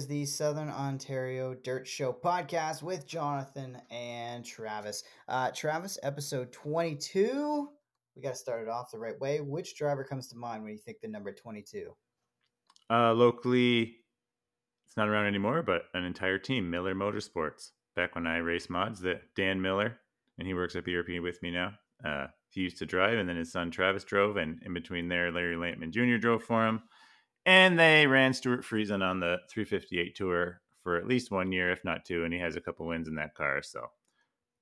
Is the Southern Ontario Dirt Show podcast with Jonathon and Travis. Uh, Travis, episode 22. We got to start it off the right way. Which driver comes to mind when you think the number 22? Uh, locally, it's not around anymore, but an entire team, Miller Motorsports. Back when I raced mods, that Dan Miller, and he works at BRP with me now. Uh, he used to drive, and then his son Travis drove, and in between there, Larry Lampman Jr. drove for him and they ran Stewart Friesen on the 358 tour for at least one year, if not two, and he has a couple wins in that car. So,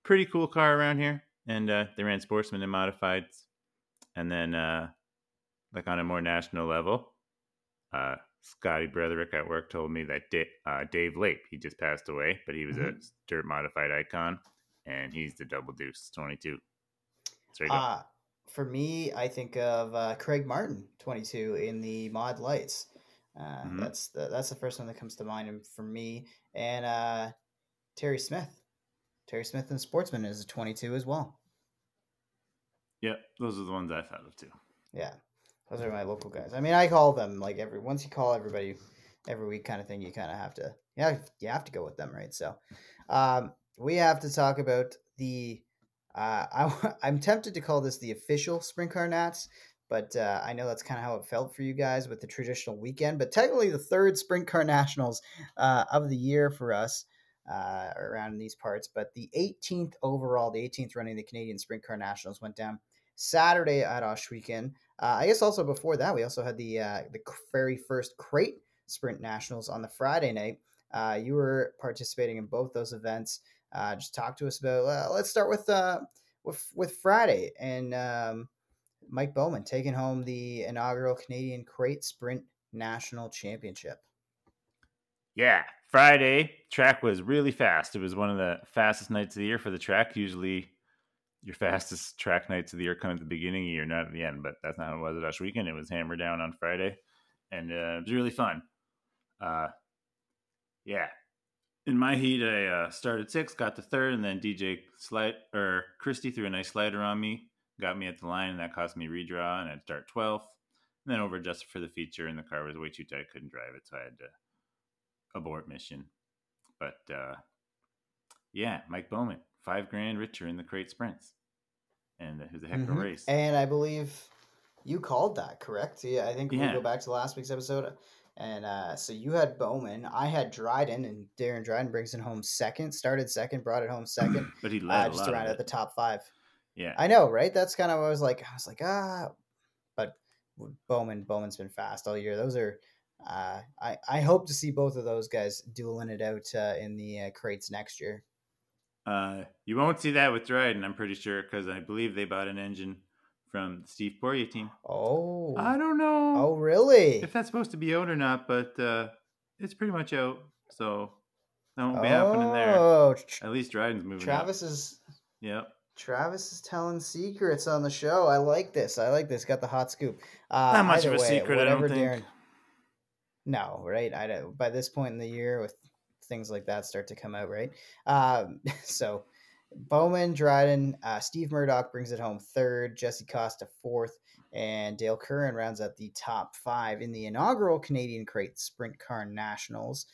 pretty cool car around here. And uh, they ran Sportsman and Modifieds, and then uh, like on a more national level, uh, Scotty Bretherick at work told me that D- uh, Dave Lape, he just passed away, but he was mm-hmm. a dirt modified icon, and he's the Double Deuce 22. So uh, for me, I think of uh, Craig Martin, 22, in the Mod Lights. Uh, mm-hmm. That's the that's the first one that comes to mind for me. And uh, Terry Smith, Terry Smith and Sportsman is a 22 as well. Yeah, those are the ones I thought of too. Yeah, those are my local guys. I mean, I call them like every once you call everybody every week kind of thing. You kind of have to yeah you have to go with them, right? So, um, we have to talk about the uh, I, I'm tempted to call this the official Sprint Car Nats, but uh, I know that's kind of how it felt for you guys with the traditional weekend. But technically, the third Sprint Car Nationals uh, of the year for us uh, around in these parts. But the 18th overall, the 18th running the Canadian Sprint Car Nationals went down Saturday at Ohsweken. Uh, I guess also before that, we also had the uh, the very first crate sprint nationals on the Friday night. you were participating in both those events. Uh, just talk to us about. Uh, let's start with uh, with with Friday and um, Mike Bowman taking home the inaugural Canadian Crate Sprint National Championship. Yeah, Friday track was really fast. It was one of the fastest nights of the year for the track. Usually, your fastest track nights of the year come at the beginning of the year, not at the end. But that's not how it was at weekend. It was hammered down on Friday, and uh, it was really fun. Uh, yeah, in my heat, I uh, started sixth, got to third, and then DJ slide or Christie threw a nice slider on me, got me at the line, and that cost me redraw, and I'd start twelfth. And then over adjusted for the feature, and the car was way too tight, couldn't drive it, so I had to abort mission. But uh, yeah, Mike Bowman, five grand richer in the crate sprints, and it was a heck of a mm-hmm. race. And I believe you called that correct? Yeah, I think yeah. we go back to last week's episode. And uh, so you had Bowman. I had Dryden, and Darren Dryden brings it home second. Started second, brought it home second. but he led uh, just around at the top five. Yeah, I know, right? That's kind of what I was like. I was like, ah, but Bowman, Bowman's been fast all year. Those are. Uh, I I hope to see both of those guys dueling it out uh, in the uh, crates next year. Uh, you won't see that with Dryden, I'm pretty sure, because I believe they bought an engine from the Steve Poirier team. Oh, I don't know. Oh, really? If that's supposed to be out or not, but uh, it's pretty much out. So that won't be oh, happening there. Oh, At least Dryden's moving. Travis up. is. Yep. Travis is telling secrets on the show. I like this. I like this. Got the hot scoop. Uh, not much of a way, secret. I don't Darren. Think. No, right? I don't. By this point in the year, with things like that start to come out, right? Um, so Bowman, Dryden, uh, Steve Murdoch brings it home third, Jesse Costa fourth, and Dale Curran rounds out the top five in the inaugural Canadian Crate Sprint Car Nationals.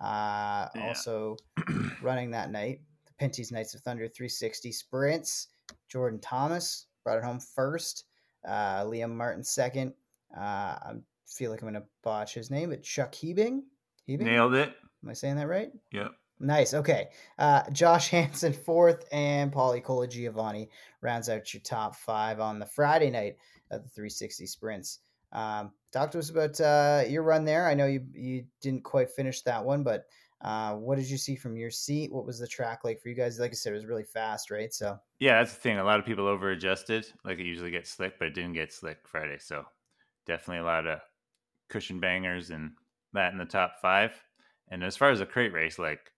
Uh, yeah. Also running that night, the Pinty's Knights of Thunder 360 Sprints. Jordan Thomas brought it home first, uh, Liam Martin second. Uh, I feel like I'm going to botch his name, but Chuck Hebing. Hebing? Nailed it. Am I saying that right? Yep. Nice. Okay. Uh, Josh Hanson fourth, and Paulie Colagiovanni rounds out your top five on the Friday night of the 360 sprints. Um, talk to us about uh, your run there. I know you you didn't quite finish that one, but uh, what did you see from your seat? What was the track like for you guys? Like I said, it was really fast, right? So yeah, that's the thing. A lot of people over adjusted. Like it usually gets slick, but it didn't get slick Friday. So definitely a lot of cushion bangers and that in the top five. And as far as a crate race, like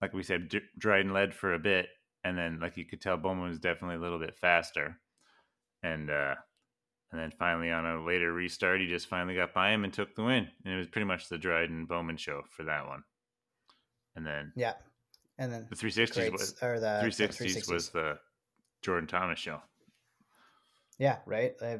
like we said, Dryden led for a bit, and then like you could tell Bowman was definitely a little bit faster, and uh, and then finally on a later restart, he just finally got by him and took the win, and it was pretty much the Dryden Bowman show for that one. And then yeah, and then the 360s was or the 360s, the 360s was the Jordan Thomas show. Yeah, right. I,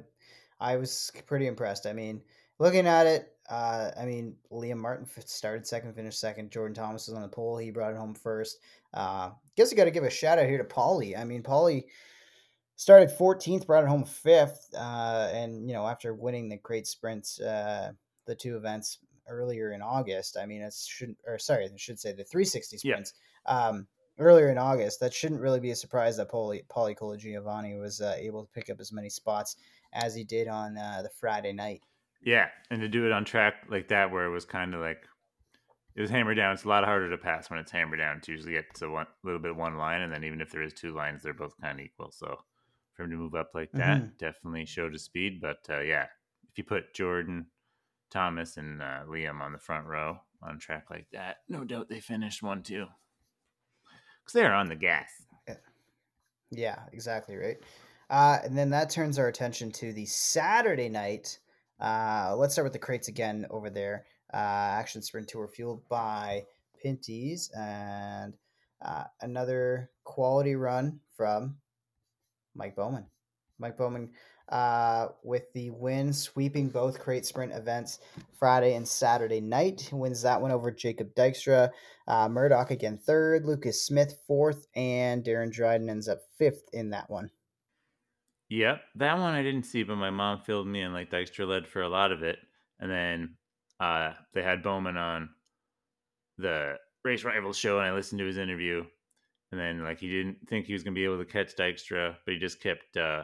I was pretty impressed. I mean, looking at it, uh, I mean, Liam Martin started second, finished second. Jordan Thomas was on the pole. He brought it home first. Uh, guess you got to give a shout out here to Paulie. I mean, Paulie started 14th, brought it home fifth. Uh, and, you know, after winning the crate sprints, uh, the two events earlier in August, I mean, it shouldn't, or sorry, I should say the 360 sprints. Yeah. Um, earlier in August, that shouldn't really be a surprise that Paulie, Paulie Colagiovanni was uh, able to pick up as many spots as he did on uh, the Friday night. Yeah, and to do it on track like that, where it was kind of like it was hammered down. It's a lot harder to pass when it's hammered down. It's usually get to one little bit one line, and then even if there is two lines, they're both kind of equal. So for him to move up like that, mm-hmm. definitely showed his speed. But uh, yeah, if you put Jordan, Thomas, and uh, Liam on the front row on track like that, no doubt they finished one too, because they're on the gas. Yeah, yeah exactly right. Uh, and then that turns our attention to the Saturday night uh, let's start with the crates again over there. Uh, Action Sprint Tour fueled by Pinty's and uh, another quality run from Mike Bowman. Mike Bowman uh, with the win, sweeping both crate sprint events Friday and Saturday night. Wins that one over Jacob Dykstra. Uh, Murdoch again third, Lucas Smith fourth, and Darren Dryden ends up fifth in that one. Yep, that one I didn't see, but my mom filled me in. Like Dykstra led for a lot of it, and then uh, they had Bowman on the Race Rivals show, and I listened to his interview. And then like he didn't think he was gonna be able to catch Dykstra, but he just kept uh,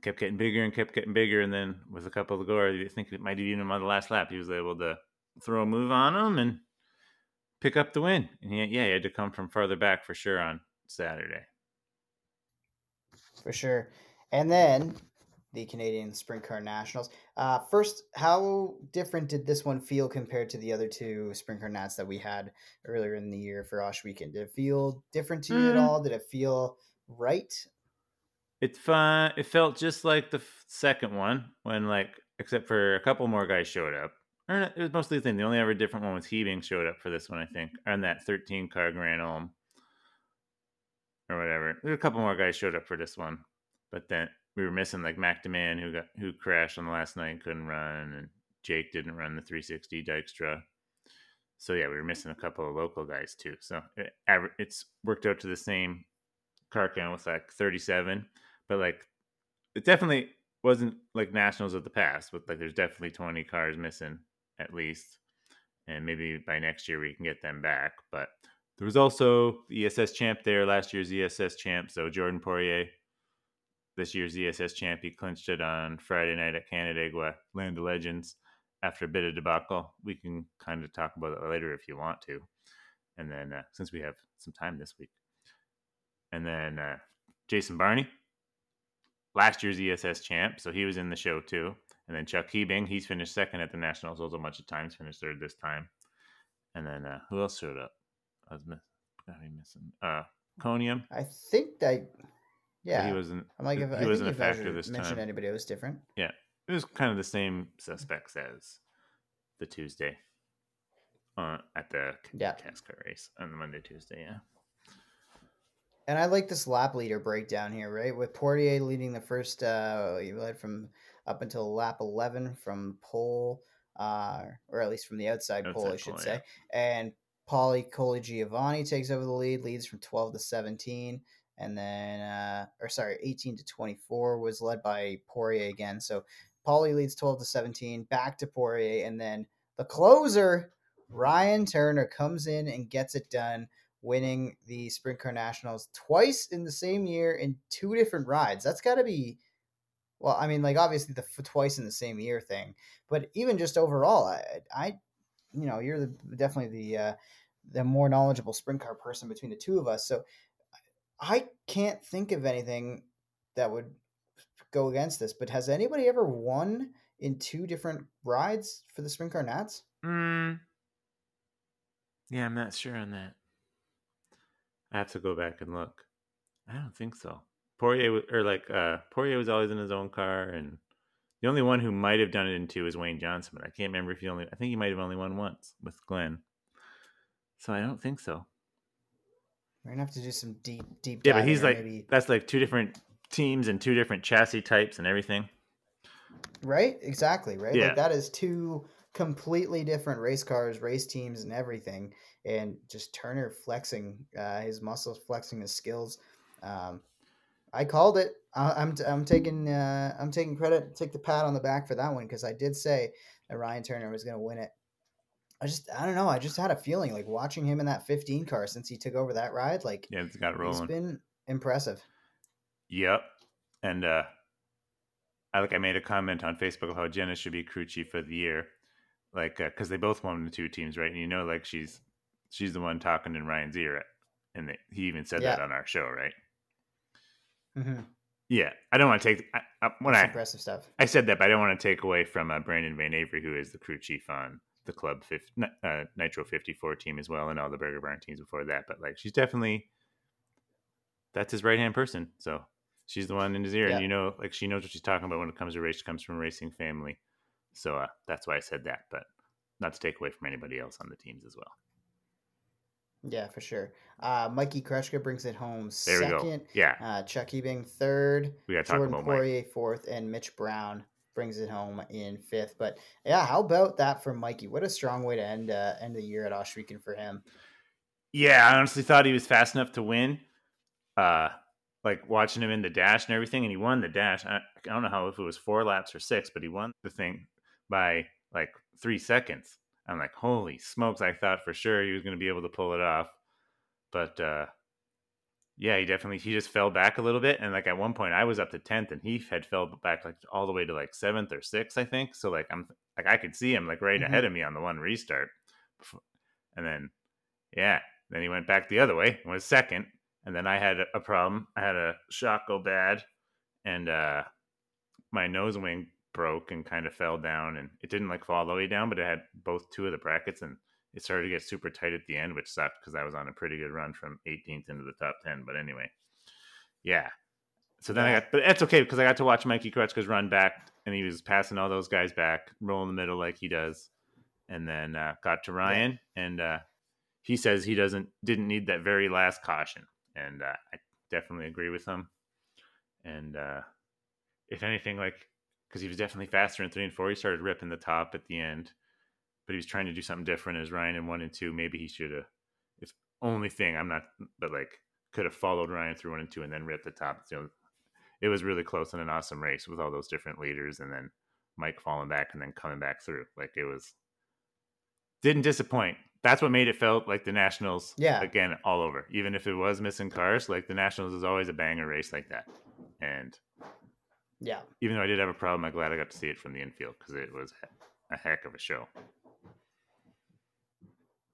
kept getting bigger and kept getting bigger. And then with a couple of gore, I think it might have even on the last lap, he was able to throw a move on him and pick up the win. And he, yeah, he had to come from farther back for sure on Saturday. For sure. And then the Canadian Sprint Car Nationals. Uh, first, how different did this one feel compared to the other two Sprint Car Nats that we had earlier in the year for Ohsweken? Did it feel different to you mm. at all? Did it feel right? It's fun. It felt just like the f- second one when, like, except for a couple more guys showed up. Or it was mostly the thing. The only ever different one was Hebing showed up for this one, I think, on that 13 car Grand Ulm or whatever. There a couple more guys showed up for this one but then we were missing like Mack DeMan who got who crashed on the last night couldn't run, and Jake didn't run the 360 Dykstra. So yeah, we were missing a couple of local guys too. So eh, it, it's worked out to the same car count with like 37, but like it definitely wasn't like nationals of the past. but like there's definitely 20 cars missing at least, and maybe by next year we can get them back. But there was also the ESS champ there last year's ESS champ, so Jordan Poirier this year's ESS champ. He clinched it on Friday night at Canandaigua, Land of Legends. After a bit of debacle, we can kind of talk about it later if you want to. And then, uh, since we have some time this week, and then uh, Jason Barney, last year's ESS champ, so he was in the show too. And then Chuck Hebing, he's finished second at the Nationals also a bunch of times, finished third this time. And then uh, who else showed up? I was miss- missing. Uh, Conium. I think that yeah, he wasn't. I'm like, if, he I wasn't a factor this mentioned time. anybody it was different. Yeah, it was kind of the same suspects as the Tuesday uh, at the yeah. car race on the Monday, Tuesday. Yeah. And I like this lap leader breakdown here, right? With Poirier leading the first, uh, he led from up until lap 11 from pole, uh, or at least from the outside, outside pole, I should pole, say. Yeah. And Paulie Colagiovanni takes over the lead, leads from 12 to 17 and then uh, or sorry, 18 to 24 was led by Poirier again. So Paulie leads 12 to 17, back to Poirier, and then the closer Ryan Turner comes in and gets it done, winning the Sprint Car Nationals twice in the same year in two different rides. That's got to be well, I mean, like obviously the twice in the same year thing, but even just overall, I, I you know, you're the, definitely the uh, the more knowledgeable sprint car person between the two of us. So I can't think of anything that would go against this, but has anybody ever won in two different rides for the Sprint Car Nats? Mm. Yeah, I'm not sure on that. I have to go back and look. I don't think so. Poirier or like uh Poirier was always in his own car, and the only one who might have done it in two is Wayne Johnson, but I can't remember if he only. I think he might have only won once with Glenn. So I don't think so. We're gonna have to do some deep, deep. Yeah, but he's like maybe. that's like two different teams and two different chassis types and everything. Right? Exactly. Right. Yeah. Like that is two completely different race cars, race teams, and everything. And just Turner flexing uh, his muscles, flexing his skills. Um, I called it. I, I'm I'm taking uh, I'm taking credit, take the pat on the back for that one because I did say that Ryan Turner was going to win it. I just I don't know. I just had a feeling like watching him in that 15 car since he took over that ride. Like Yeah, it's got rolling. been impressive. Yep. And uh I like I made a comment on Facebook of how Jenna should be crew chief for the year, like because they both won the two teams, right? And you know, like she's she's the one talking in Ryan's ear, and they, he even said that on our show, right? Mm-hmm. Yeah, I don't want to take I, I, when I impressive stuff. I said that, but I don't want to take away from uh, Brandon Van Avery, who is the crew chief on the club 50, uh, Nitro 54 team as well, and all the Burger Barn teams before that. But like, she's definitely that's his right hand person. So she's the one in his ear, Yeah. and you know, like she knows what she's talking about when it comes to race. She comes from a racing family, so uh, that's why I said that. But not to take away from anybody else on the teams as well. Yeah, for sure. Uh, Mikey Kreshka brings it home There second. Yeah, Uh, Chuck Hebing third. we got to talk Jordan about Mike. Poirier fourth, and Mitch Brown brings it home in fifth. But yeah, how about that for Mikey? What a strong way to end uh, end the year at Ohsweken for him. Yeah, I honestly thought he was fast enough to win. Uh, like watching him in the dash and everything, and he won the dash. I, I don't know how if it was four laps or six, but he won the thing by like three seconds. I'm like, holy smokes! I thought for sure he was going to be able to pull it off, but uh, yeah, he definitely he just fell back a little bit, and like at one point I was up to tenth, and he had fell back like all the way to like seventh or sixth, I think. So like I'm like I could see him like right Mhm. ahead of me on the one restart, and then yeah, then he went back the other way and was second. And then I had a- a problem. I had a shock go bad, and uh, my nose wing broke and kind of fell down. And it didn't like fall all the way down, but it had both two of the brackets, and it started to get super tight at the end, which sucked because I was on a pretty good run from 18th into the top 10. But anyway, yeah. So then I got, but that's okay because I got to watch Mikey Krutchka's run back, and he was passing all those guys back, roll in the middle like he does, and then uh, got to Ryan, and uh, he says he doesn't didn't need that very last caution, and uh, I definitely agree with him. And uh, if anything, like because he was definitely faster in three and four, he started ripping the top at the end, but he was trying to do something different as Ryan in one and two. Maybe he should have. If only thing I'm not, but like could have followed Ryan through one and two and then ripped the top. Know, it was really close and an awesome race with all those different leaders, and then Mike falling back and then coming back through. Like it was didn't disappoint. That's what made it felt like the Nationals Yeah. again all over. Even if it was missing cars, like the Nationals is always a banger race like that. And Yeah. even though I did have a problem, I'm glad I got to see it from the infield because it was a heck of a show.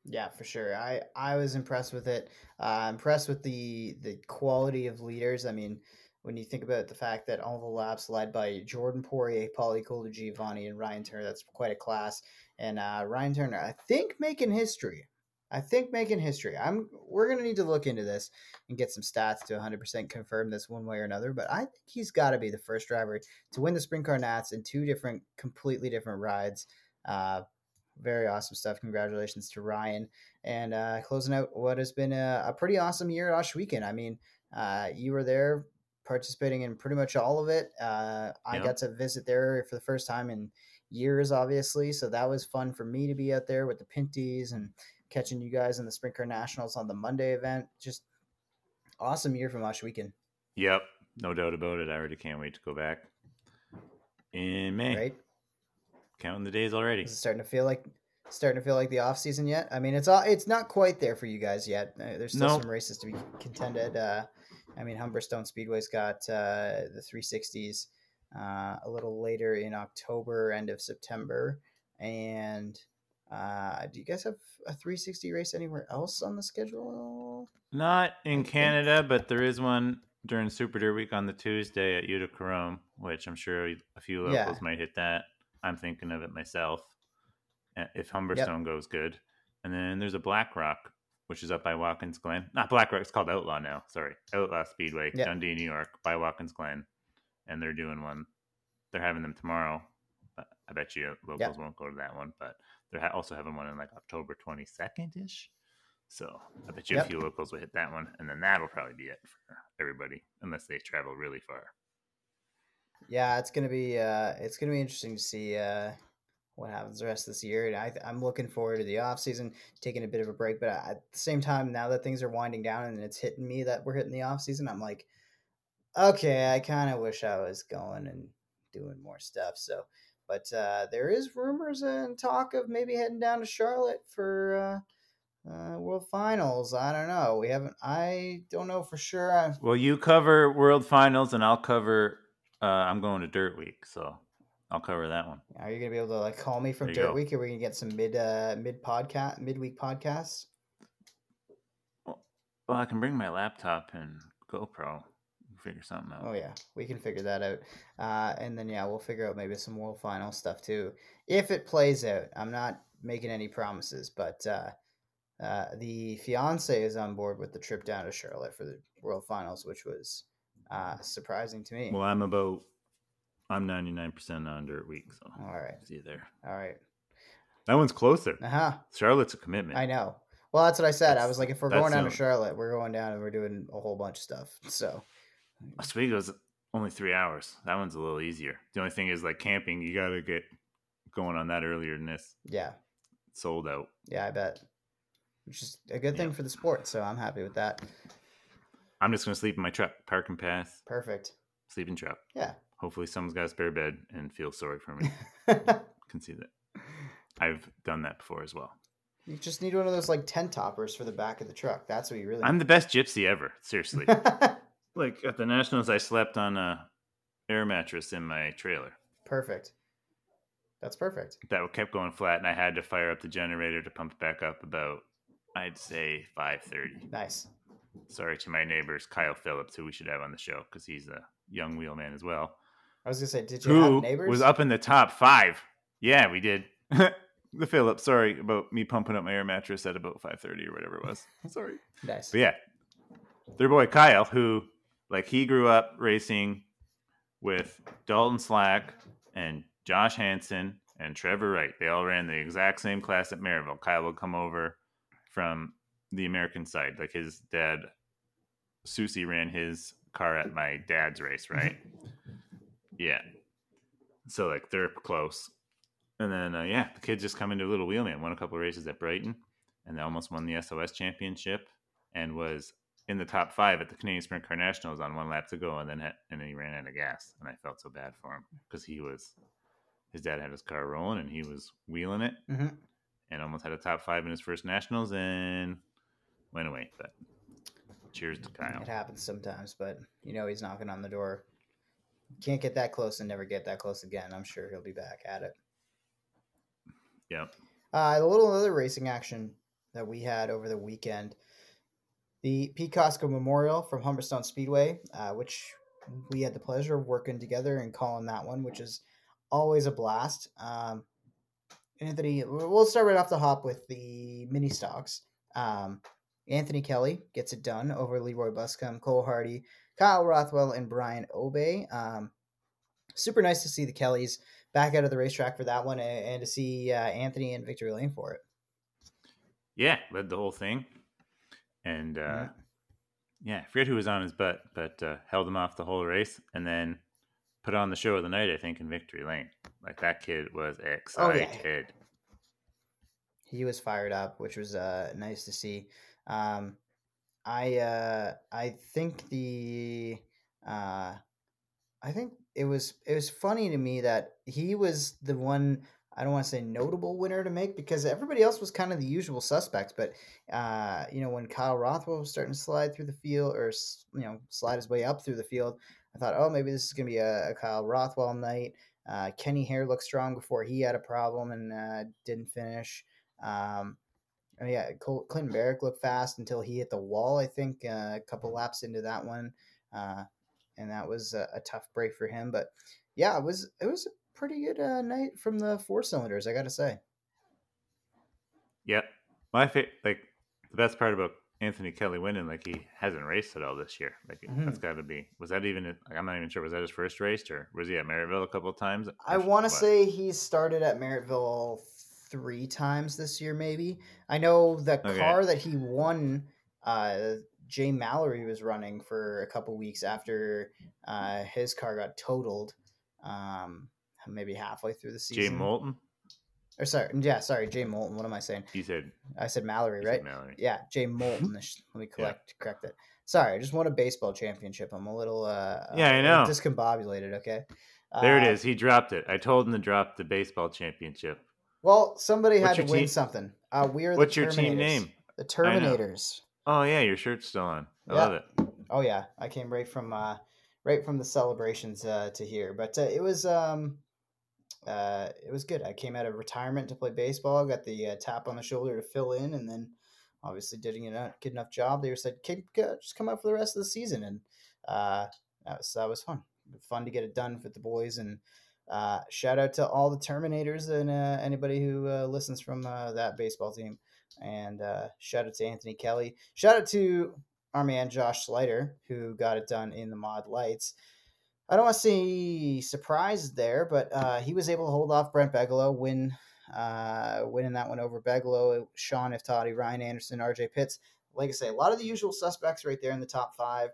Yeah, for sure. I I was impressed with it. Uh, impressed with the the quality of leaders. I mean, when you think about the fact that all the laps led by Jordan Poirier, Colagiovanni, and Ryan Turner, that's quite a class. And uh, Ryan Turner, I think making history. I think making history. I'm. We're gonna need to look into this and get some stats to 100% confirm this one way or another. But I think he's got to be the first driver to win the Sprint Car Nats in two different, completely different rides. Uh, very awesome stuff. Congratulations to Ryan. And uh, closing out what has been a, a pretty awesome year at Ohsweken. I mean, uh, you were there participating in pretty much all of it. Uh, I Yeah. got to visit there for the first time in years, obviously. So that was fun for me to be out there with the Pinty's and catching you guys in the Sprint Car Nationals on the Monday event. Just awesome year from Ohsweken, Yep, no doubt about it. I already can't wait to go back in May. right? Counting the days already. Is it starting to feel like starting to feel like the off season yet? I mean, it's all it's not quite there for you guys yet. Uh, There's still Nope. some races to be contended. Uh, I mean, Humberstone Speedway's got uh, the 360s uh, a little later in October, end of September, and uh, do you guys have a 360 race anywhere else on the schedule? Not in Canada, but there is one during Super Dirt Week on the Tuesday at Utica Rome, which I'm sure a few locals Yeah. might hit that. I'm thinking of it myself. uh, If Humberstone goes good, and then there's a Black Rock, which is up by Watkins Glen. Not Black Rock; it's called Outlaw now. Sorry, Outlaw Speedway, Yep. Dundee, New York, by Watkins Glen, and they're doing one. They're having them tomorrow. but I bet you locals won't go to that one, but they're ha- also having one in like October 22nd ish. So I bet you Yep. a few locals will hit that one, and then that'll probably be it for everybody, unless they travel really far. Yeah, it's gonna be uh, it's gonna be interesting to see uh, what happens the rest of this year. And I, I'm looking forward to the off season, taking a bit of a break. But at the same time, now that things are winding down and it's hitting me that we're hitting the off season, I'm like, okay, I kind of wish I was going and doing more stuff. So, but uh, there is rumors and talk of maybe heading down to Charlotte for. Uh, uh, World Finals. I don't know. We haven't. I don't know for sure. I, Well, you cover World Finals, and I'll cover. Uh, I'm going to Dirt Week, so I'll cover that one. Are you gonna be able to like call me from Dirt go. Week? Are we gonna get some mid uh mid podcast midweek podcasts? Well, well, I can bring my laptop and GoPro. and Figure something out. Oh yeah, we can figure that out. Uh, and then yeah, we'll figure out maybe some world final stuff too, if it plays out. I'm not making any promises, but uh, uh, the fiance is on board with the trip down to Charlotte for the world finals, which was uh, surprising to me. Well, I'm about. I'm 99% on Dirt Week, so all right, see you there. all right, That one's closer. uh huh. Charlotte's a commitment. I know. Well, that's what I said. I was like, if we're going down to Charlotte, we're going down and we're doing a whole bunch of stuff. So Oswego's only three hours. That one's a little easier. The only thing is, like camping, you got to get going on that earlier than this. yeah, It's sold out. yeah, I bet. Which is a good thing Yeah. for the sport. So I'm happy with that. I'm just gonna sleep in my truck, park and pass, Perfect. sleeping truck. Yeah. Hopefully, someone's got a spare bed and feel sorry for me. Can see that. I've done that before as well. you just need one of those like tent toppers for the back of the truck. That's what you really. I'm the best gypsy ever. Seriously. like at the Nationals, I slept on a air mattress in my trailer perfect. That's perfect. that kept going flat, and I had to fire up the generator to pump it back up about, I'd say, five thirty. Nice. Sorry to my neighbors, Kyle Phillips, who we should have on the show because he's a young wheelman as well. I was gonna say, did you Who have neighbors? was up in the top five? Yeah, we did. the Phillips. Sorry about me pumping up my air mattress at about five thirty or whatever it was. Sorry. Nice. But yeah, their boy Kyle, who like he grew up racing with Dalton Slack and Josh Hansen and Trevor Wright. They all ran the exact same class at Merrittville. Kyle would come over from the American side. Like his dad, Susie ran his car at my dad's race, right? yeah. So like they're close. And then uh, yeah, the kids just come into a little wheelman. Won a couple of races at Brighton, and they almost won the SOS championship, and was in the top five at the Canadian Sprint Car Nationals on one lap to go, and then had, and then he ran out of gas, and I felt so bad for him because he was his dad had his car rolling and he was wheeling it, hmm and almost had a top five in his first nationals and went away. But cheers to Kyle. It happens sometimes, but you know he's knocking on the door. Can't get that close and never get that close again. I'm sure he'll be back at it. Yep. Uh, the little other racing action that we had over the weekend, the Pete Cosco Memorial from Humberstone Speedway, uh, which we had the pleasure of working together and calling that one, which is always a blast. Um, Anthony, we'll start right off the hop with the mini stocks. Um, Anthony Kelly gets it done over Leroy Buscombe, Cole Hardy, Kyle Rothwell, and Brian Obey. Um, super nice to see the Kellys back out of the racetrack for that one and, and to see uh, Anthony and Victory Lane for it. Yeah, led the whole thing, and uh, yeah, I forget who was on his butt, but uh, held him off the whole race, and then put on the show of the night. I think in Victory Lane. Like that kid was Oh, yeah. excited. He was fired up, which was uh, nice to see. Um, I uh, I think the uh, I think it was it was funny to me that he was the one I don't want to say notable winner to make because everybody else was kind of the usual suspects. But uh, you know when Kyle Rothwell was starting to slide through the field or you know slide his way up through the field, I thought, oh maybe this is gonna be a, a Kyle Rothwell night. Uh, Kenny Hare looked strong before he had a problem and uh, didn't finish. Um, oh yeah, Col- Clinton Barrick looked fast until he hit the wall. I think uh, a couple laps into that one, uh, and that was a, a tough break for him. But yeah, it was it was a pretty good uh, night from the four cylinders. I got to say. Yep. My fa- like the best part about Anthony Kelly winning, like he hasn't raced at all this year. Like that's Mhm. got to be. Was that even? Like, I'm not even sure. Was that his first race, or was he at Merrittville a couple of times? I want to say he started at Merrittville three times this year, maybe. I know the Okay. car that he won, uh, Jay Mallory was running for a couple weeks after uh, his car got totaled. um, maybe halfway through the season. Jay. Moulton. Or sorry, yeah, sorry, Jay Moulton. What am I saying? You said I said Mallory, you said right? Mallory. Yeah, Jay Moulton. Let me correct correct it. Sorry, I just won a baseball championship. I'm a little uh, Yeah, I uh, know. discombobulated. Okay. There it Uh, is. He dropped it. I told him to drop the baseball championship. Well, somebody What's had to win team- something. Uh, we are the What's your team name? The Terminators. Oh yeah, your shirt's still on. I Yeah. love it. Oh yeah, I came right from uh, right from the celebrations uh, to here, but uh, it was um, uh, it was good. I came out of retirement to play baseball. Got the uh, tap on the shoulder to fill in, and then obviously get a good enough job. They said, "Keep just come out for the rest of the season," and uh, that was that was fun. Fun to get it done with the boys, and uh, shout out to all the Terminators and uh, anybody who uh, listens from uh, that baseball team. And uh, shout out to Anthony Kelly. Shout out to our man Josh Slider, who got it done in the mod lights. I don't want to say surprised there, but he was able to hold off Brent Bigelow, win, winning that one over Bigelow, Sean Iftati, Ryan Anderson, RJ Pitts. Like I say, a lot of the usual suspects right there in the top five.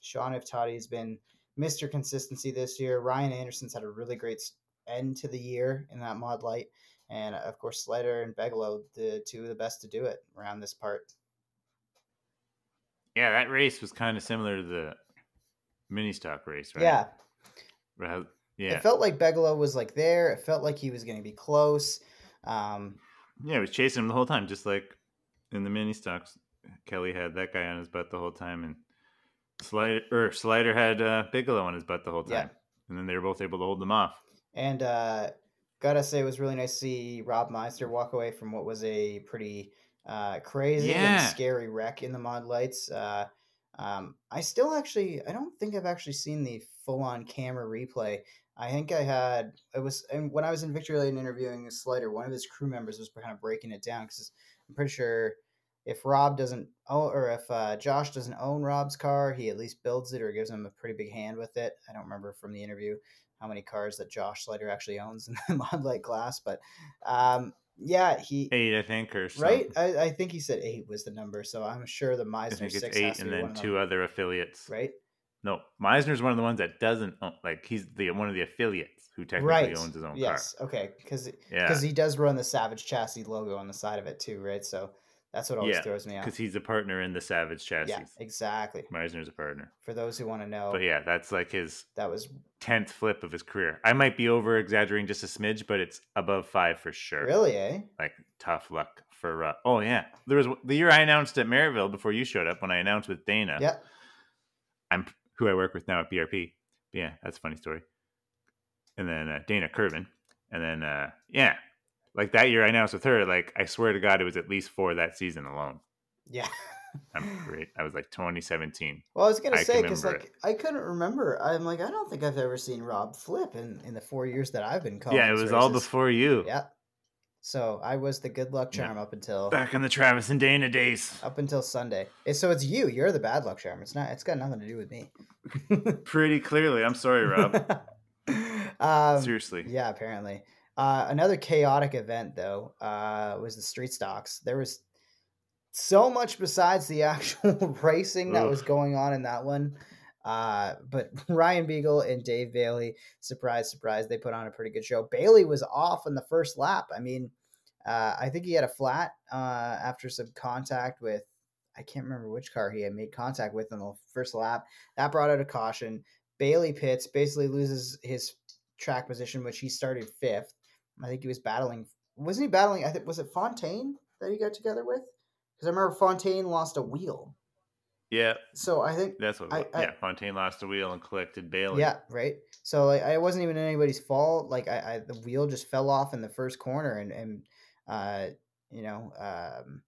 Sean Iftati has been Mr. Consistency this year. Ryan Anderson's had a really great end to the year in that mod light. And of course, Slater and Bigelow, the two of the best to do it around this part. Yeah, that race was kind of similar to the mini stock race, right? Yeah, Right, Yeah. It felt like Bigelow was like there. It felt like he was going to be close. Um, yeah, he was chasing him the whole time, just like in the mini stocks. Kelly had that guy on his butt the whole time, and Slider or Slider had uh, Bigelow on his butt the whole Yeah. time, and then they were both able to hold them off. and uh, gotta say, it was really nice to see Rob Meister walk away from what was a pretty uh, crazy Yeah. and scary wreck in the mod lights. Uh, um, I still actually, I don't think I've actually seen the full on camera replay. I think I had it was and when I was in Victory Lane interviewing Slider, one of his crew members was kind of breaking it down because I'm pretty sure if Rob doesn't own or if uh, Josh doesn't own Rob's car, he at least builds it or gives him a pretty big hand with it. I don't remember from the interview how many cars that Josh Slider actually owns in the Mod Light class, but um, yeah, he Eight, I think, or right. I, I think he said eight was the number, so I'm sure the Meisner I think it's six eight, and then two other affiliates. right? No, Meisner's one of the ones that doesn't own, like he's the one of the affiliates who technically Right. owns his own Yes. Okay. Because car. Yeah, because he does run the Savage chassis logo on the side of it too, right? So that's what always Yeah, throws me off. because he's a partner in the Savage chassis. Yeah, exactly. Meisner's a partner, For those who want to know, but yeah, that's like his that was tenth flip of his career. I might be over exaggerating just a smidge, but it's above five for sure. really, eh? Like tough luck for. Uh, oh yeah, there was the year I announced at Merrittville before you showed up when I announced with Dana. Yeah. I'm who I work with now at BRP. But yeah, that's a funny story. And then uh, Dana Curvin, and then uh, yeah, like that year I announced with her. Like I swear to God, it was at least four that season alone. Yeah. I'm great. I was like 2017. Well, I was gonna I say because like I couldn't remember. I'm like I don't think I've ever seen Rob flip in in the four years that I've been calling. yeah, it was all before you. Yeah. So I was the good luck Yeah. charm up until Back in the Travis and Dana days. up until Sunday. So it's you. You're the bad luck charm. It's not. It's got nothing to do with me. Pretty clearly. I'm sorry, Rob. um, Seriously. Yeah, apparently. Uh, another chaotic event though uh, was the street stocks. There was so much besides the actual racing that Ugh. was going on in that one. Uh, but Ryan Beagle and Dave Bailey, surprise, surprise, they put on a pretty good show. Bailey was off in the first lap. I mean, uh, I think he had a flat uh, after some contact with, I can't remember which car he had made contact with on the first lap. That brought out a caution. Bailey pits, basically loses his track position, which he started fifth. I think he was battling. Wasn't he battling? I think was it Fontaine that he got together with? Because I remember Fontaine lost a wheel. Yeah, So I think that's what. I- I- yeah, Fontaine lost a wheel and collected Bailey. Yeah, right. So like, I wasn't even anybody's fault. Like, I, I the wheel just fell off in the first corner, and and uh, you know, um,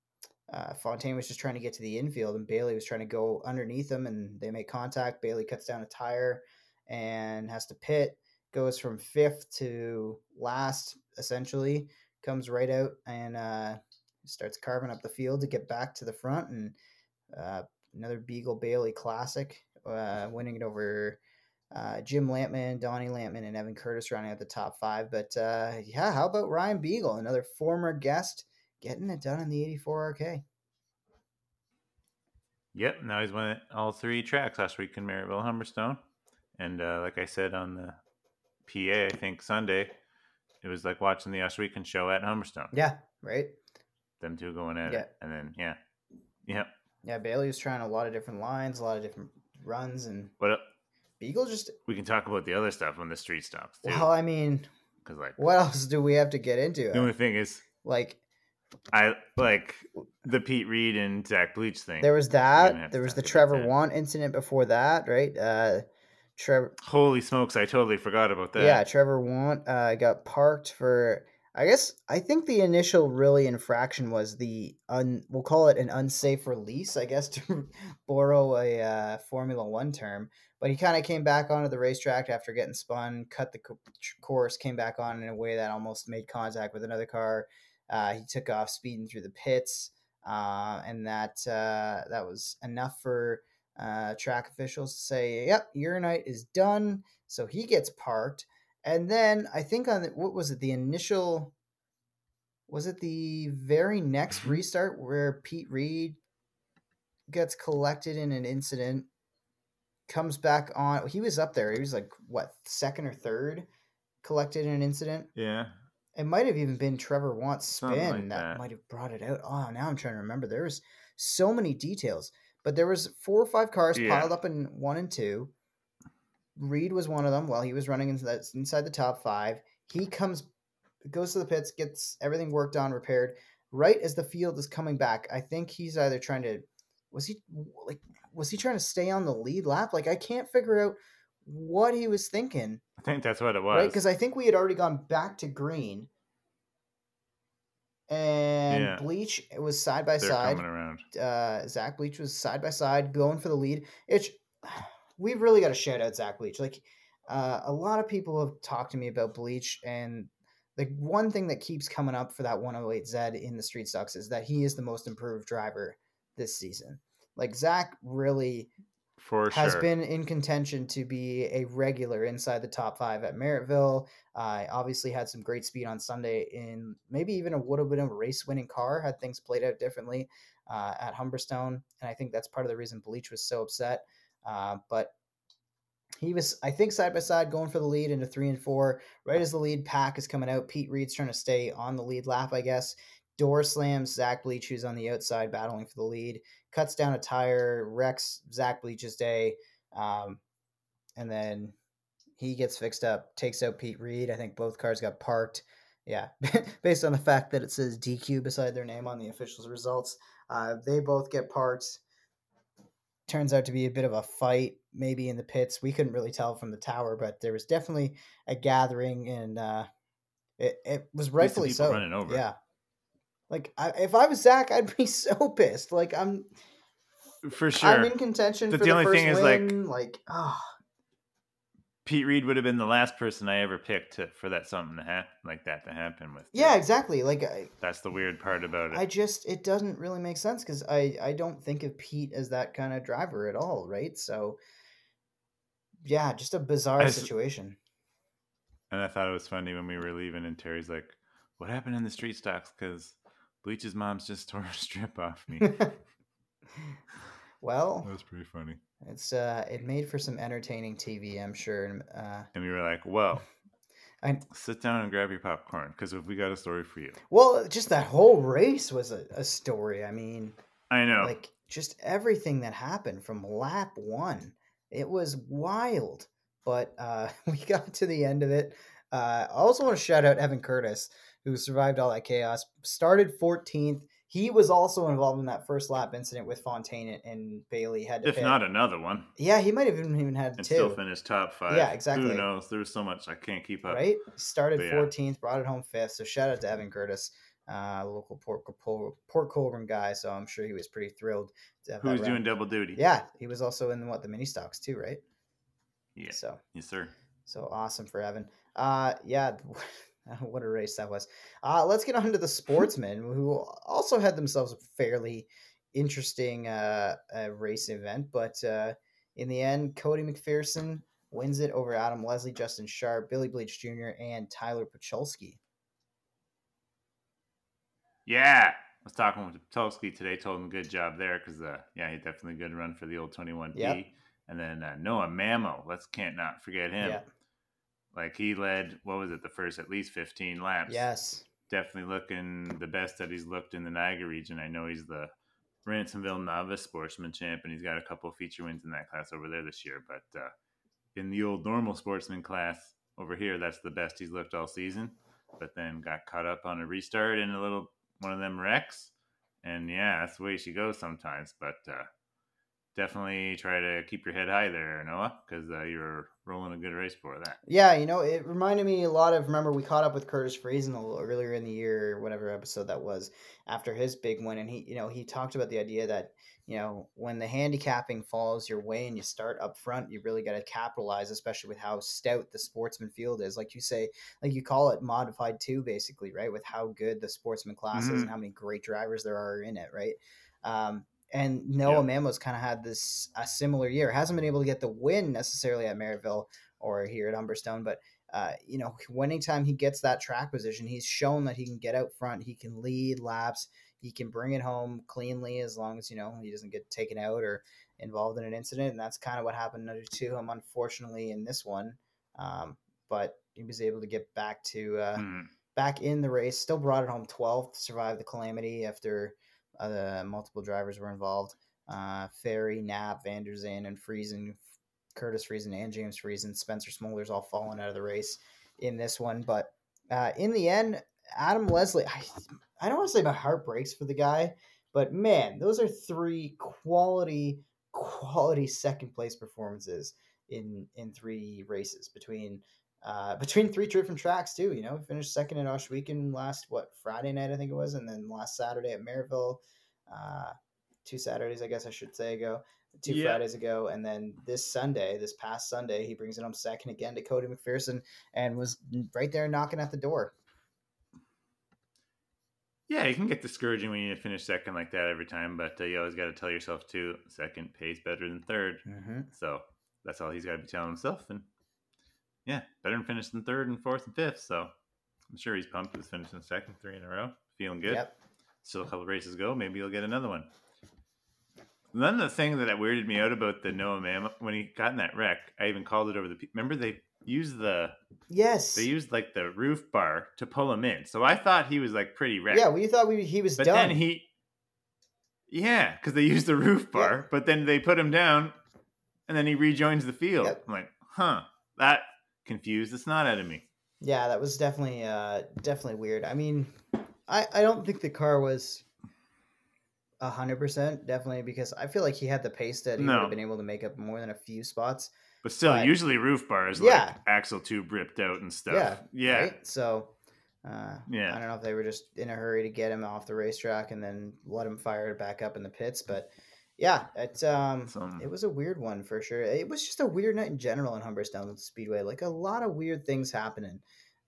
uh, Fontaine was just trying to get to the infield, and Bailey was trying to go underneath him, and they make contact. Bailey cuts down a tire and has to pit. Goes from fifth to last, essentially. Comes right out and uh, starts carving up the field to get back to the front, and uh, another Beagle Bailey classic, uh, winning it over uh, Jim Lampman, Donnie Lampman, and Evan Curtis running at the top five. But uh, yeah, how about Ryan Beagle, another former guest, getting it done in the 84 RK? Yep. Now he's won all three tracks last week in Merrittville, Humberstone, and uh, like I said on the PA. I think Sunday. It was like watching the Ohsweken show at Humberstone. Yeah, right. Them two going at Yeah. it, and then yeah, yeah. Yeah, Bailey was trying a lot of different lines, a lot of different runs, and But uh, Beagle just. we can talk about the other stuff when the street stocks too, Well, I mean, because like what else do we have to get into? the only thing is Like I like the Pete Reed and Zach Bleach thing. there was that. There was the Trevor. Want incident before that, right? Uh, Trevor. Holy smokes! I totally forgot about that. Yeah, Trevor Want uh, got parked for. I guess I think the initial really infraction was the un. We'll call it an unsafe release, I guess, to borrow a uh, Formula One term. But he kind of came back onto the racetrack after getting spun, cut the co- course, came back on in a way that almost made contact with another car. Uh, he took off speeding through the pits, uh, and that uh, that was enough for uh, track officials say, "Yep, your night is done." So he gets parked, and then I think on the, what was it? The initial was it the very next Mhm. restart where Pete Reed gets collected in an incident, comes back on. He was up there. He was like what second or third collected in an incident. yeah. It might have even been Trevor Want's spin like that, that. might have brought it out. Oh, now I'm trying to remember. There was so many details, but there was four or five cars Yeah. piled up in one and two. Reed was one of them while he was running into that inside the top five. He comes, goes to the pits, gets everything worked on, repaired. Right as the field is coming back, I think he's either trying to, was he like, was he trying to stay on the lead lap? Like I can't figure out what he was thinking I think that's what it was. right? Because I think we had already gone back to green, and Yeah. Bleach it was side by they're side. coming around. Uh, Zach Bleach was side by side going for the lead. It's we really got to shout out Zach Bleach. Like uh, a lot of people have talked to me about Bleach, and the one thing that keeps coming up for that 108Z in the street stocks is that he is the most improved driver this season. Like Zach really For has sure. been in contention to be a regular inside the top five at Merrittville. Uh, obviously had some great speed on Sunday in maybe even a would have been a race winning car had things played out differently uh, at Humberstone, and I think that's part of the reason Bleach was so upset. Uh, but he was, I think, side by side going for the lead into three and four. Right as the lead pack is coming out, Pete Reed's trying to stay on the lead lap, I guess. Door slams Zach Bleach, who's on the outside battling for the lead cuts down a tire, wrecks Zach Bleach's day, um, and then he gets fixed up, takes out Pete Reed. I think both cars got parked. Yeah, based on the fact that it says DQ beside their name on the officials' results, uh, they both get parked. Turns out to be a bit of a fight, maybe in the pits. We couldn't really tell from the tower, but there was definitely a gathering, and uh, it it was rightfully so. running over. Yeah, like I, if I was Zach, I'd be so pissed. Like I'm, For sure. I'm in contention But for the the, only thing is, like-. Like, oh, Pete Reed would have been the last person I ever picked to, for that something to happen like that to happen with. yeah, exactly. Like, I, That's the weird part about it. I just it doesn't really make sense because I I don't think of Pete as that kind of driver at all, right? So, yeah, just a bizarre I situation. and I thought it was funny when we were leaving, and Terry's like, "What happened in the street stocks? Because Bleach's mom's just tore a strip off me." well, that was pretty funny. it's uh, it made for some entertaining TV, I'm sure. and, Uh, And we were like, "Well, I sit down and grab your popcorn because we got a story for you." well, just that whole race was a, a story. I mean, I know. like just everything that happened from lap one it was wild but uh we got to the end of it uh i also want to shout out evan curtis who survived all that chaos started 14th he was also involved in that first lap incident with fontaine and bailey had to if pit. not another one, yeah he might have even, even had and two still finish top five. Yeah, exactly. Who knows? There's so much I can't keep up. right started But yeah. 14th brought it home fifth so shout out to evan curtis uh local port, port, port colborne guy so i'm sure he was pretty thrilled to have that Who's round. doing double duty? Yeah, he was also in what the mini stocks too, right? Yeah. So Yes, sir. so awesome for Evan. Uh yeah, what a race that was. Uh let's get on to the sportsmen who also had themselves a fairly interesting uh, uh race event, but uh in the end Cody McPherson wins it over Adam Leslie, Justin Sharp, Billy Bleach Jr., and Tyler Pacholski. Yeah. I was talking with Tolsky today, told him good job there because, uh, yeah, he definitely good run for the old 21P. Yep. And then uh, Noah Mamo, let's can't not forget him. Yeah. Like he led, what was it, the first at least 15 laps. Yes. Definitely looking the best that he's looked in the Niagara region. I know he's the Ransomville Novice Sportsman champ, and he's got a couple of feature wins in that class over there this year. But uh, in the old normal sportsman class over here, that's the best he's looked all season. But then got caught up on a restart in a little one of them wrecks. And yeah, that's the way she goes sometimes. But uh, definitely try to keep your head high there, Noah, because uh, you're rolling a good race for that. Yeah, you know, it reminded me a lot of. Remember, we caught up with Curtis Friesen a little earlier in the year, whatever episode that was, after his big win, and he, you know, he talked about the idea that you know when the handicapping falls your way and you start up front, you really got to capitalize, especially with how stout the sportsman field is. Like you say, like you call it modified two, basically, right? With how good the sportsman class mm-hmm. is and how many great drivers there are in it, right? Um, and Noah yeah. Mamo's kind of had this a similar year. Hasn't been able to get the win necessarily at Merrittville or here at Humberstone, but uh, you know, when anytime he gets that track position, he's shown that he can get out front. He can lead laps. He can bring it home cleanly as long as you know he doesn't get taken out or involved in an incident. And that's kind of what happened to him, unfortunately, in this one. Um, but he was able to get back to uh, mm. back in the race. Still brought it home 12th, survived the calamity after uh, multiple drivers were involved. Uh, Ferry, Knapp, Van and Friesen, Curtis Friesen, and James Friesen. Spencer Smolders all fallen out of the race in this one. But uh, in the end, Adam Leslie, I, I don't want to say my heart breaks for the guy, but man, those are three quality, quality second place performances in in three races between uh, between three different tracks too. You know, He finished second at Ohsweken last what Friday night I think it was, and then last Saturday at Merrittville, uh, two Saturdays I guess I should say ago, two yeah. Fridays ago, and then this Sunday, this past Sunday, he brings it home second again to Cody McPherson and was right there knocking at the door. Yeah, it can get discouraging when you finish second like that every time, but uh, you always got to tell yourself too, second pays better than 3rd mm-hmm. So that's all he's got to be telling himself, and yeah, better than finish finishing third and fourth and fifth. So I'm sure he's pumped with finishing second three in a row. Feeling good. Yep. Still a couple races go. Maybe he'll get another one. Then the thing that weirded me out about the Noah Man when he got in that wreck, I even called it over the. Remember they used the yes they used like the roof bar to pull him in. So I thought he was like pretty wrecked. Yeah, we thought we, he was but done. then he, yeah, because they used the roof bar, yeah. but then they put him down, and then he rejoins the field. Yep. I'm like, huh, that confused it's not me. Yeah, that was definitely uh definitely weird. I mean, I I don't think the car was a hundred percent definitely because I feel like he had the pace that he no. would have been able to make up more than a few spots. But still, but, usually roof bars yeah. like axle tube ripped out and stuff. Yeah, yeah. Right? So, uh, yeah, I don't know if they were just in a hurry to get him off the racetrack and then let him fire it back up in the pits, but yeah, it um, Some... it was a weird one for sure. It was just a weird night in general in Humberstone Speedway. Like a lot of weird things happening.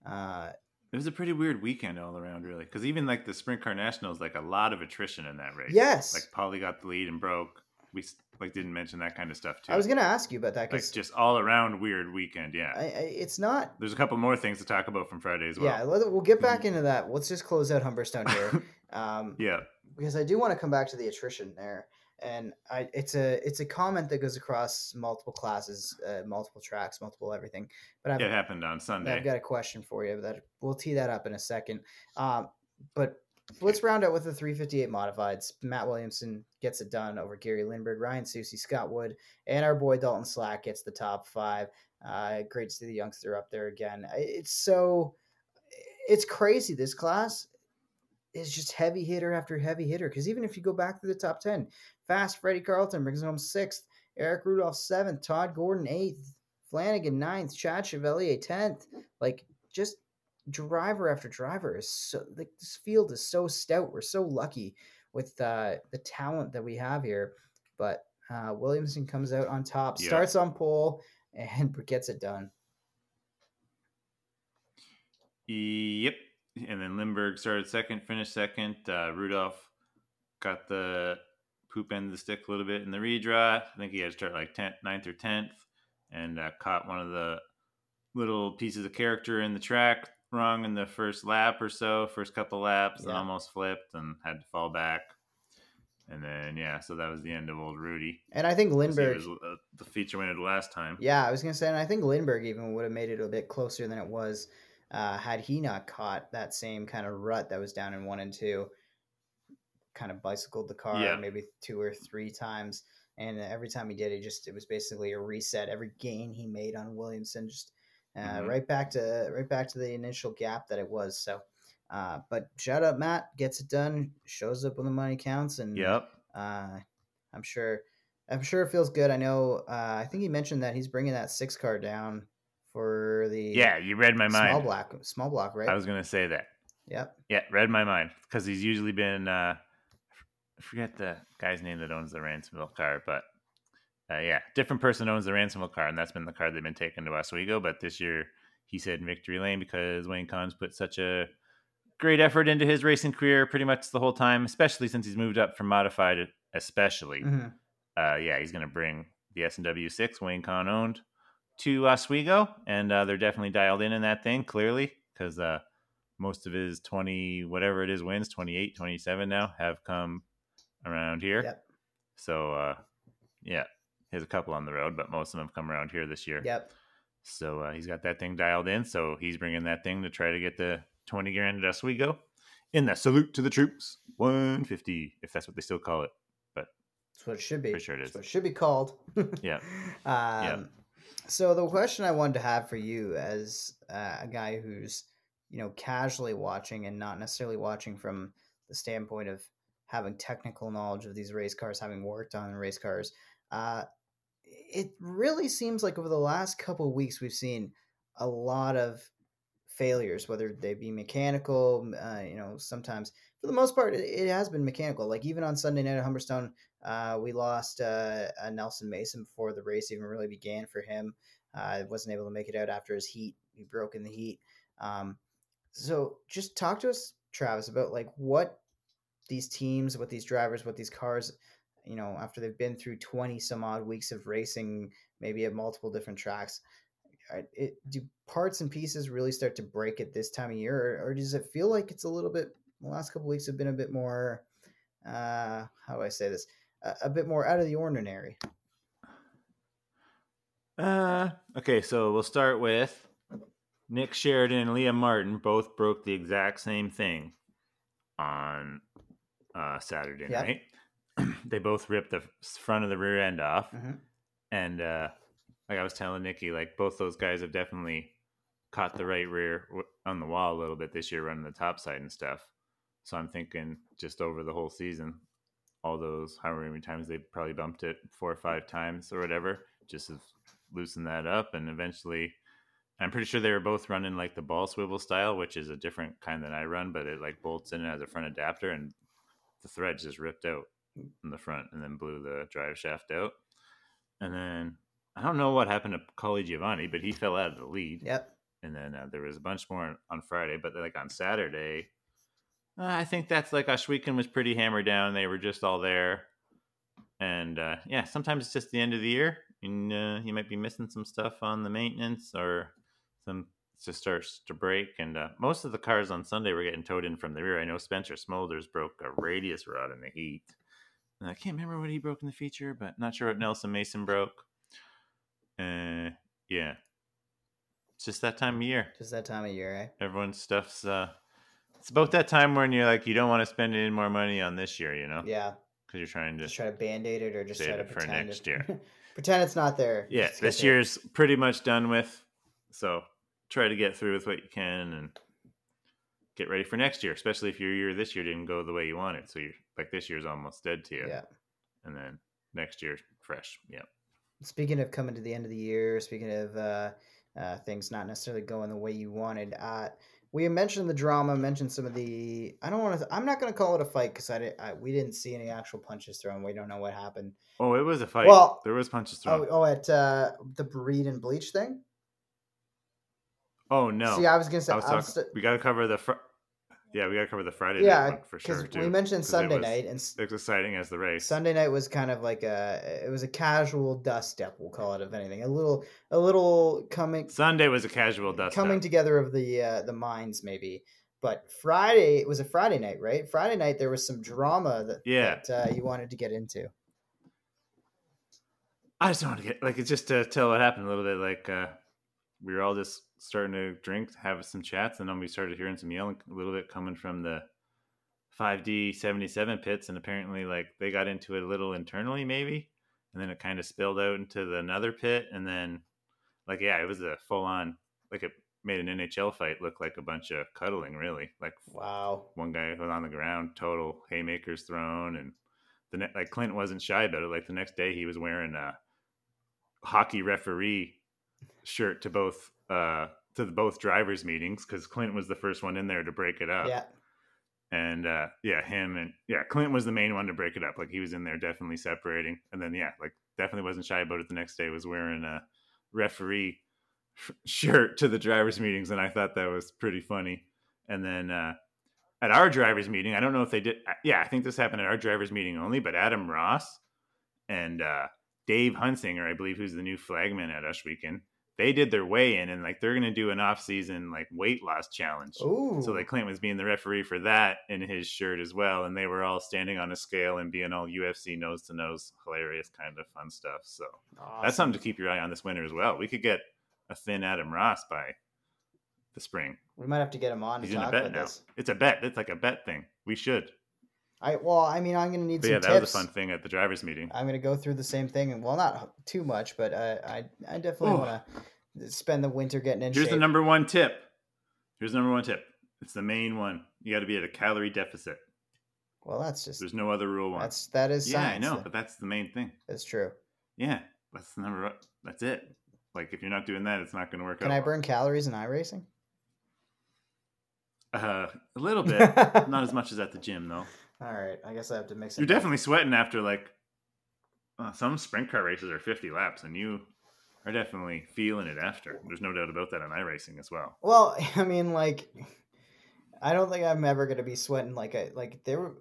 Uh, it was a pretty weird weekend all around, really. Because even like the Sprint Car Nationals, like a lot of attrition in that race. Yes, like Paulie got the lead and broke. We like didn't mention that kind of stuff too. I was gonna ask you about that because like just all around weird weekend. Yeah, I, I, it's not. There's a couple more things to talk about from Friday as well. Yeah, we'll get back mm-hmm. into that. Let's just close out Humberstone here. Um, yeah, because I do want to come back to the attrition there and I, it's a it's a comment that goes across multiple classes, uh, multiple tracks, multiple everything. But I've, it happened on Sunday. I've got a question for you that we'll tee that up in a second. Um, but let's round out with the 358 modifieds. Matt Williamson gets it done over Gary Lindberg, Ryan Susie, Scott Wood, and our boy Dalton Slack gets the top five. Uh, great to see the youngster up there again. It's so it's crazy. This class is just heavy hitter after heavy hitter. Because even if you go back to the top 10, Fast Freddie Carlton brings home sixth, Eric Rudolph seventh, Todd Gordon eighth, Flanagan ninth, Chad Chevalier tenth. Like just driver after driver is so like this field is so stout. We're so lucky with uh, the talent that we have here. But uh, Williamson comes out on top, yeah. starts on pole, and gets it done. Yep and then Lindberg started second, finished second. Uh, Rudolph got the poop end of the stick a little bit in the redraw. I think he had to start like 10th, 9th or 10th and uh, caught one of the little pieces of character in the track wrong in the first lap or so, first couple laps, yeah. and almost flipped and had to fall back. And then yeah, so that was the end of old Rudy. And I think Lindberg. was uh, the feature winner the last time. Yeah, I was gonna say, and I think Lindberg even would have made it a bit closer than it was uh, had he not caught that same kind of rut that was down in one and two. Kind of bicycled the car Yeah. maybe two or three times, and every time he did, it just it was basically a reset. Every gain he made on Williamson, just uh, Mhm. right back to right back to the initial gap that it was. So, uh, but shout out Matt, gets it done, shows up when the money counts, and Yep. uh, I'm sure. I'm sure it feels good. I know. Uh, I think he mentioned that he's bringing that six car down for the Yeah, you read my mind. small block, small block, right? I was gonna say that. yep. Yeah, read my mind because he's usually been. Uh, I forget the guy's name that owns the Ransomville car, but uh, yeah, different person owns the Ransomville car, and that's been the car they've been taking to Oswego. But this year, he said victory lane because Wayne Collins put such a great effort into his racing career pretty much the whole time, especially since he's moved up from modified, especially. hmm uh, yeah, he's going to bring the S and W six Wayne Con owned to Oswego, and uh, they're definitely dialed in in that thing clearly because uh, most of his twenty whatever it is wins 28, 27 now have come around here. Yep. So uh, yeah, he has a couple on the road, but most of them have come around here this year. Yep. So uh, he's got that thing dialed in. So he's bringing that thing to try to get the twenty grand at Oswego. In the salute to the troops, one fifty, if that's what they still call it. But that's what it should be. Pretty sure it That's what it should be called. Yeah. Um, So the question I wanted to have for you, as uh, a guy who's you know casually watching and not necessarily watching from the standpoint of having technical knowledge of these race cars, having worked on race cars, uh, it really seems like over the last couple of weeks we've seen a lot of failures, whether they be mechanical. Uh, you know, sometimes for the most part it, it has been mechanical. Like even on Sunday night at Humberstone, uh, we lost uh, Nelson Mason before the race even really began for him. Uh, wasn't able to make it out after his heat. He broke in the heat. Um, so just talk to us, Travis, about like what these teams, what these drivers, what these cars, you know, after they've been through twenty some odd weeks of racing, maybe at multiple different tracks. It, do parts and pieces really start to break at this time of year, or, or does it feel like it's a little bit? The last couple weeks have been a bit more. Uh, how do I say this? A, a bit more out of the ordinary. Uh, okay, so we'll start with Nick Sheridan and Liam Martin both broke the exact same thing on uh, Saturday Yep. night. they both ripped the front of the rear end off, Mhm. and uh, like I was telling Nikki, like both those guys have definitely caught the right rear on the wall a little bit this year, running the top side and stuff. So I'm thinking just over the whole season, all those however many times they probably bumped it four or five times or whatever, just have loosened that up, and eventually. I'm pretty sure they were both running like the ball swivel style, which is a different kind than I run, but it like bolts in as a front adapter, and the thread just ripped out in the front, and then blew the drive shaft out. And then I don't know what happened to Colagiovanni, but he fell out of the lead. Yep. And then uh, there was a bunch more on, Friday, but like on Saturday, uh, I think that's like Ohsweken was pretty hammered down. They were just all there, and uh, yeah, sometimes it's just the end of the year, and uh, you might be missing some stuff on the maintenance or some just starts to break. And uh, most of the cars on Sunday were getting towed in from the rear. I know Spencer Smolders broke a radius rod in the heat. And I can't remember what he broke in the feature, but not sure what Nelson Mason broke. Uh, yeah, it's just that time of year. Just that time of year, eh? Everyone's stuff's. Uh, it's about that time when you're like, you don't want to spend any more money on this year, you know, Yeah. because you're trying to. Just try to band aid it or just try to it for pretend next it- year. pretend it's not there. Yeah, this year's pretty much done with. So try to get through with what you can and get ready for next year, especially if your year this year didn't go the way you wanted. So you're like this year's almost dead to you. Yeah. And then next year, fresh. Yeah. Speaking of coming to the end of the year, speaking of uh, uh, things not necessarily going the way you wanted, uh, we mentioned the drama, mentioned some of the. I don't want to. I'm not going to call it a fight because I, di- I we didn't see any actual punches thrown. We don't know what happened. Oh, it was a fight. Well- there was punches thrown. Oh, oh, at uh, the breed and bleach thing. Oh, no. See, I was going to say. I was talking. st- we got to cover the. Fr- yeah, we got to cover the Friday yeah, night for sure too. we mentioned Sunday was night, and s- As exciting as the race. Sunday night was kind of like a. It was a casual dust step. We'll call it, if anything, a little, a little coming Sunday was a casual dust coming up. together of the uh, the minds maybe But Friday it was a Friday night, right? Friday night there was some drama that Yeah. that uh, you wanted to get into. I just don't want to get like it's just to tell what happened a little bit. Like uh, we were all just starting to drink, have some chats, and then we started hearing some yelling a little bit coming from the 5D 77 pits, and apparently like they got into it a little internally, maybe, and then it kind of spilled out into the another pit, and then like yeah, it was a full on like it made an NHL fight look like a bunch of cuddling, really. Like Wow. one guy was on the ground, total haymakers thrown, and the ne- like Clint wasn't shy about it. Like the next day, he was wearing a hockey referee shirt to both uh to the both drivers meetings because Clint was the first one in there to break it up. Yeah. And uh yeah, him and yeah, Clint was the main one to break it up. Like he was in there definitely separating. And then yeah, like definitely wasn't shy about it the next day was wearing a referee shirt to the drivers meetings and I thought that was pretty funny. And then uh at our drivers meeting, I don't know if they did yeah, I think this happened at our drivers meeting only, but Adam Ross and uh Dave Hunsinger, I believe, who's the new flagman at Ohsweken, they did their weigh in and like they're gonna do an off season like weight loss challenge. Ooh. So like Clint was being the referee for that in his shirt as well, and they were all standing on a scale and being all UFC nose to nose, hilarious kind of fun stuff. So that's something to keep your eye on this winter as well. We could get a thin Adam Ross by the spring. We might have to get him on He's to in a talk bet about now. this. It's a bet. It's like a bet thing. We should. I well, I mean, I'm gonna need But some yeah, that tips. was a fun thing at the drivers meeting. I'm gonna go through the same thing, and well, not too much, but uh, I I definitely want to spend the winter getting in shape. Here's shape. the number one tip. Here's the number one tip. It's the main one. You got to be at a calorie deficit. well, that's just There's no other rule one. that's that is yeah, I science. know, but that's the main thing. That's true. Yeah, that's the number. That's it. Like if you're not doing that, it's not going to work out. Can out. I well. burn calories in iRacing? Uh, a little bit, not as much as at the gym though. All right, I guess I have to mix it. You're up. definitely sweating after like uh, some sprint car races are 50 laps, and you are definitely feeling it after. There's no doubt about that on iRacing as well. Well, I mean, like, I don't think I'm ever gonna be sweating like I like there were.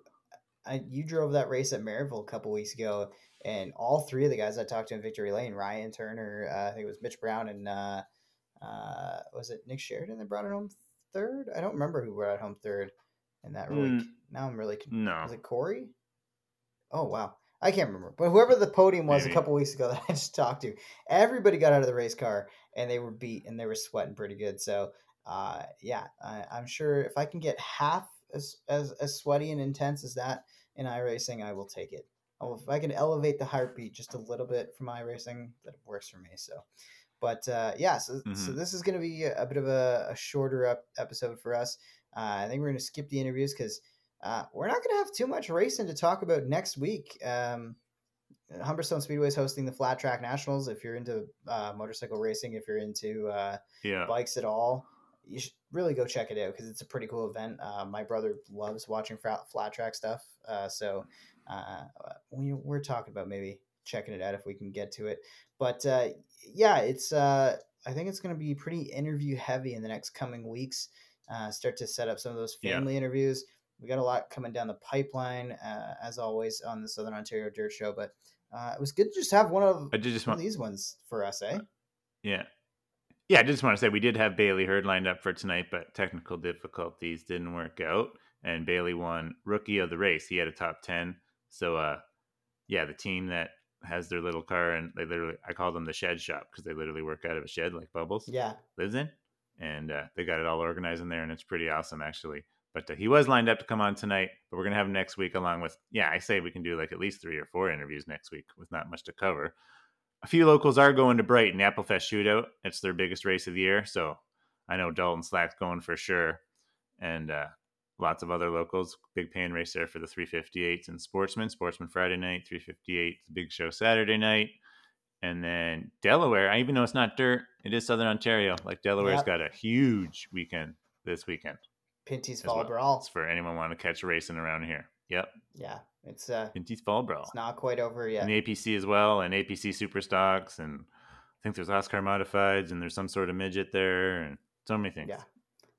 I you drove that race at Merrittville a couple weeks ago, and all three of the guys I talked to in Victory Lane, Ryan Turner, uh, I think it was Mitch Brown, and uh, uh, was it Nick Sheridan that brought it home third? I don't remember who brought it home third in that. Mm. Now I'm really. con- No, Was it Corey? Oh wow, I can't remember. But whoever the podium was Maybe. a couple weeks ago that I just talked to, everybody got out of the race car and they were beat and they were sweating pretty good. So uh, yeah, I, I'm sure if I can get half as, as as sweaty and intense as that in iRacing, I will take it. Oh, if I can elevate the heartbeat just a little bit from iRacing, that works for me. So. But uh, yeah, so, so Mhm. this is going to be a, a bit of a, a shorter up episode for us. Uh, I think we're going to skip the interviews because uh, we're not going to have too much racing to talk about next week. Um, Humberstone Speedway is hosting the Flat Track Nationals. If you're into uh, motorcycle racing, if you're into uh, yeah, bikes at all, you should really go check it out because it's a pretty cool event. Uh, my brother loves watching flat, flat track stuff, uh, so uh, we, we're talking about maybe checking it out if we can get to it. But uh, yeah, it's uh, I think it's going to be pretty interview heavy in the next coming weeks. Uh, start to set up some of those Yeah. family interviews. We got a lot coming down the pipeline, uh, as always on the Southern Ontario Dirt Show. But uh, it was good to just have one of, I just one of these ones for us, eh? Yeah. Yeah, I just want to say we did have Bailey Hurd lined up for tonight, but technical difficulties didn't work out. And Bailey won rookie of the race. He had a top 10. So, uh, yeah, the team that has their little car and they literally, I call them the shed shop because they literally work out of a shed like Bubbles Yeah, lives in. And uh, they got it all organized in there and it's pretty awesome actually. But uh, he was lined up to come on tonight, but we're going to have him next week along with, yeah, I say we can do like at least three or four interviews next week with not much to cover a few locals are going to Brighton, Applefest Shootout. It's their biggest race of the year, so I know Dalton Slack's going for sure, and uh, lots of other locals. Big paying race there for the 358s and Sportsman. Sportsman Friday night, 358 big show Saturday night, and then Delaware. I even know it's not dirt; it is Southern Ontario. Like Delaware's Yep. got a huge weekend this weekend. Pinty's Fall. Brawl. It's for anyone want to catch racing around here. Yep, Yeah, it's uh, Pinty's Fall Brawl. it's not quite over yet. and the APC as well, and APC Super Stocks, and I think there's Oscar Modifieds, and there's some sort of midget there, and so many things. Yeah.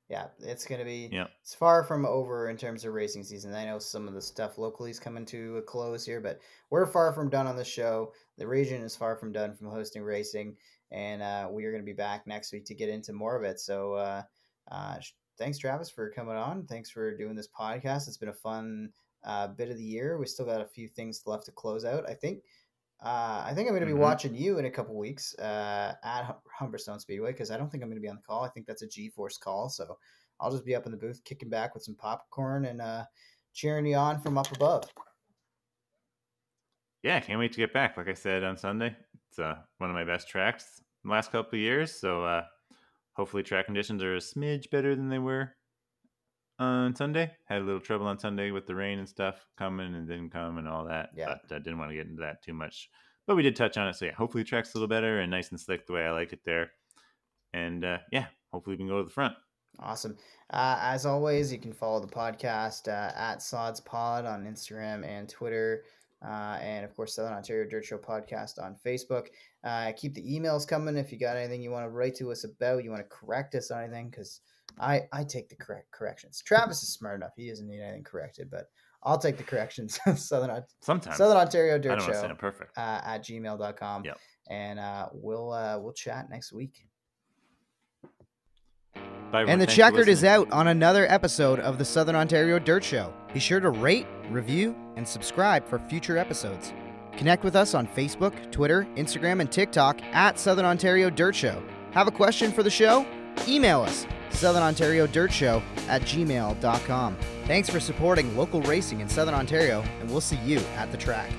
yeah, it's gonna be. Yep. It's far from over in terms of racing season. I know some of the stuff locally is coming to a close here, but we're far from done on the show. The region is far from done from hosting racing, and uh, we are going to be back next week to get into more of it. So uh, uh, thanks, Travis, for coming on. Thanks for doing this podcast. It's been a fun uh, bit of the year. We still got a few things left to close out. I think. Uh, I think I'm going to be Mhm. watching you in a couple weeks uh, at Humberstone Speedway because I don't think I'm going to be on the call. I think that's a G-force call, so I'll just be up in the booth kicking back with some popcorn and uh, cheering you on from up above. Yeah, can't wait to get back. Like I said on Sunday, it's uh, one of my best tracks in the last couple of years. So uh, hopefully, track conditions are a smidge better than they were on Sunday. Had a little trouble on Sunday with the rain and stuff coming and didn't come and all that. Yeah. But I didn't want to get into that too much. But we did touch on it. So yeah, hopefully, the track's a little better and nice and slick the way I like it there. And uh, yeah, hopefully, we can go to the front. Awesome. Uh, as always, you can follow the podcast uh, at Sods Pod on Instagram and Twitter. Uh, and of course, Southern Ontario Dirt Show podcast on Facebook. Uh, keep the emails coming if you got anything you want to write to us about, you want to correct us on anything, because I, I take the correct corrections. Travis is smart enough; he doesn't need anything corrected, but I'll take the corrections. Southern Sometimes Southern Ontario I Dirt Show perfect. uh, at gmail.com. Yep. And uh, we'll uh, we'll chat next week. And the checkered is out on another episode of the Southern Ontario Dirt Show. Be sure to rate, review, and subscribe for future episodes. Connect with us on Facebook, Twitter, Instagram, and TikTok at Southern Ontario Dirt Show. Have a question for the show? Email us, Southern Ontario Dirt Show at gmail.com. Thanks for supporting local racing in Southern Ontario, and we'll see you at the track.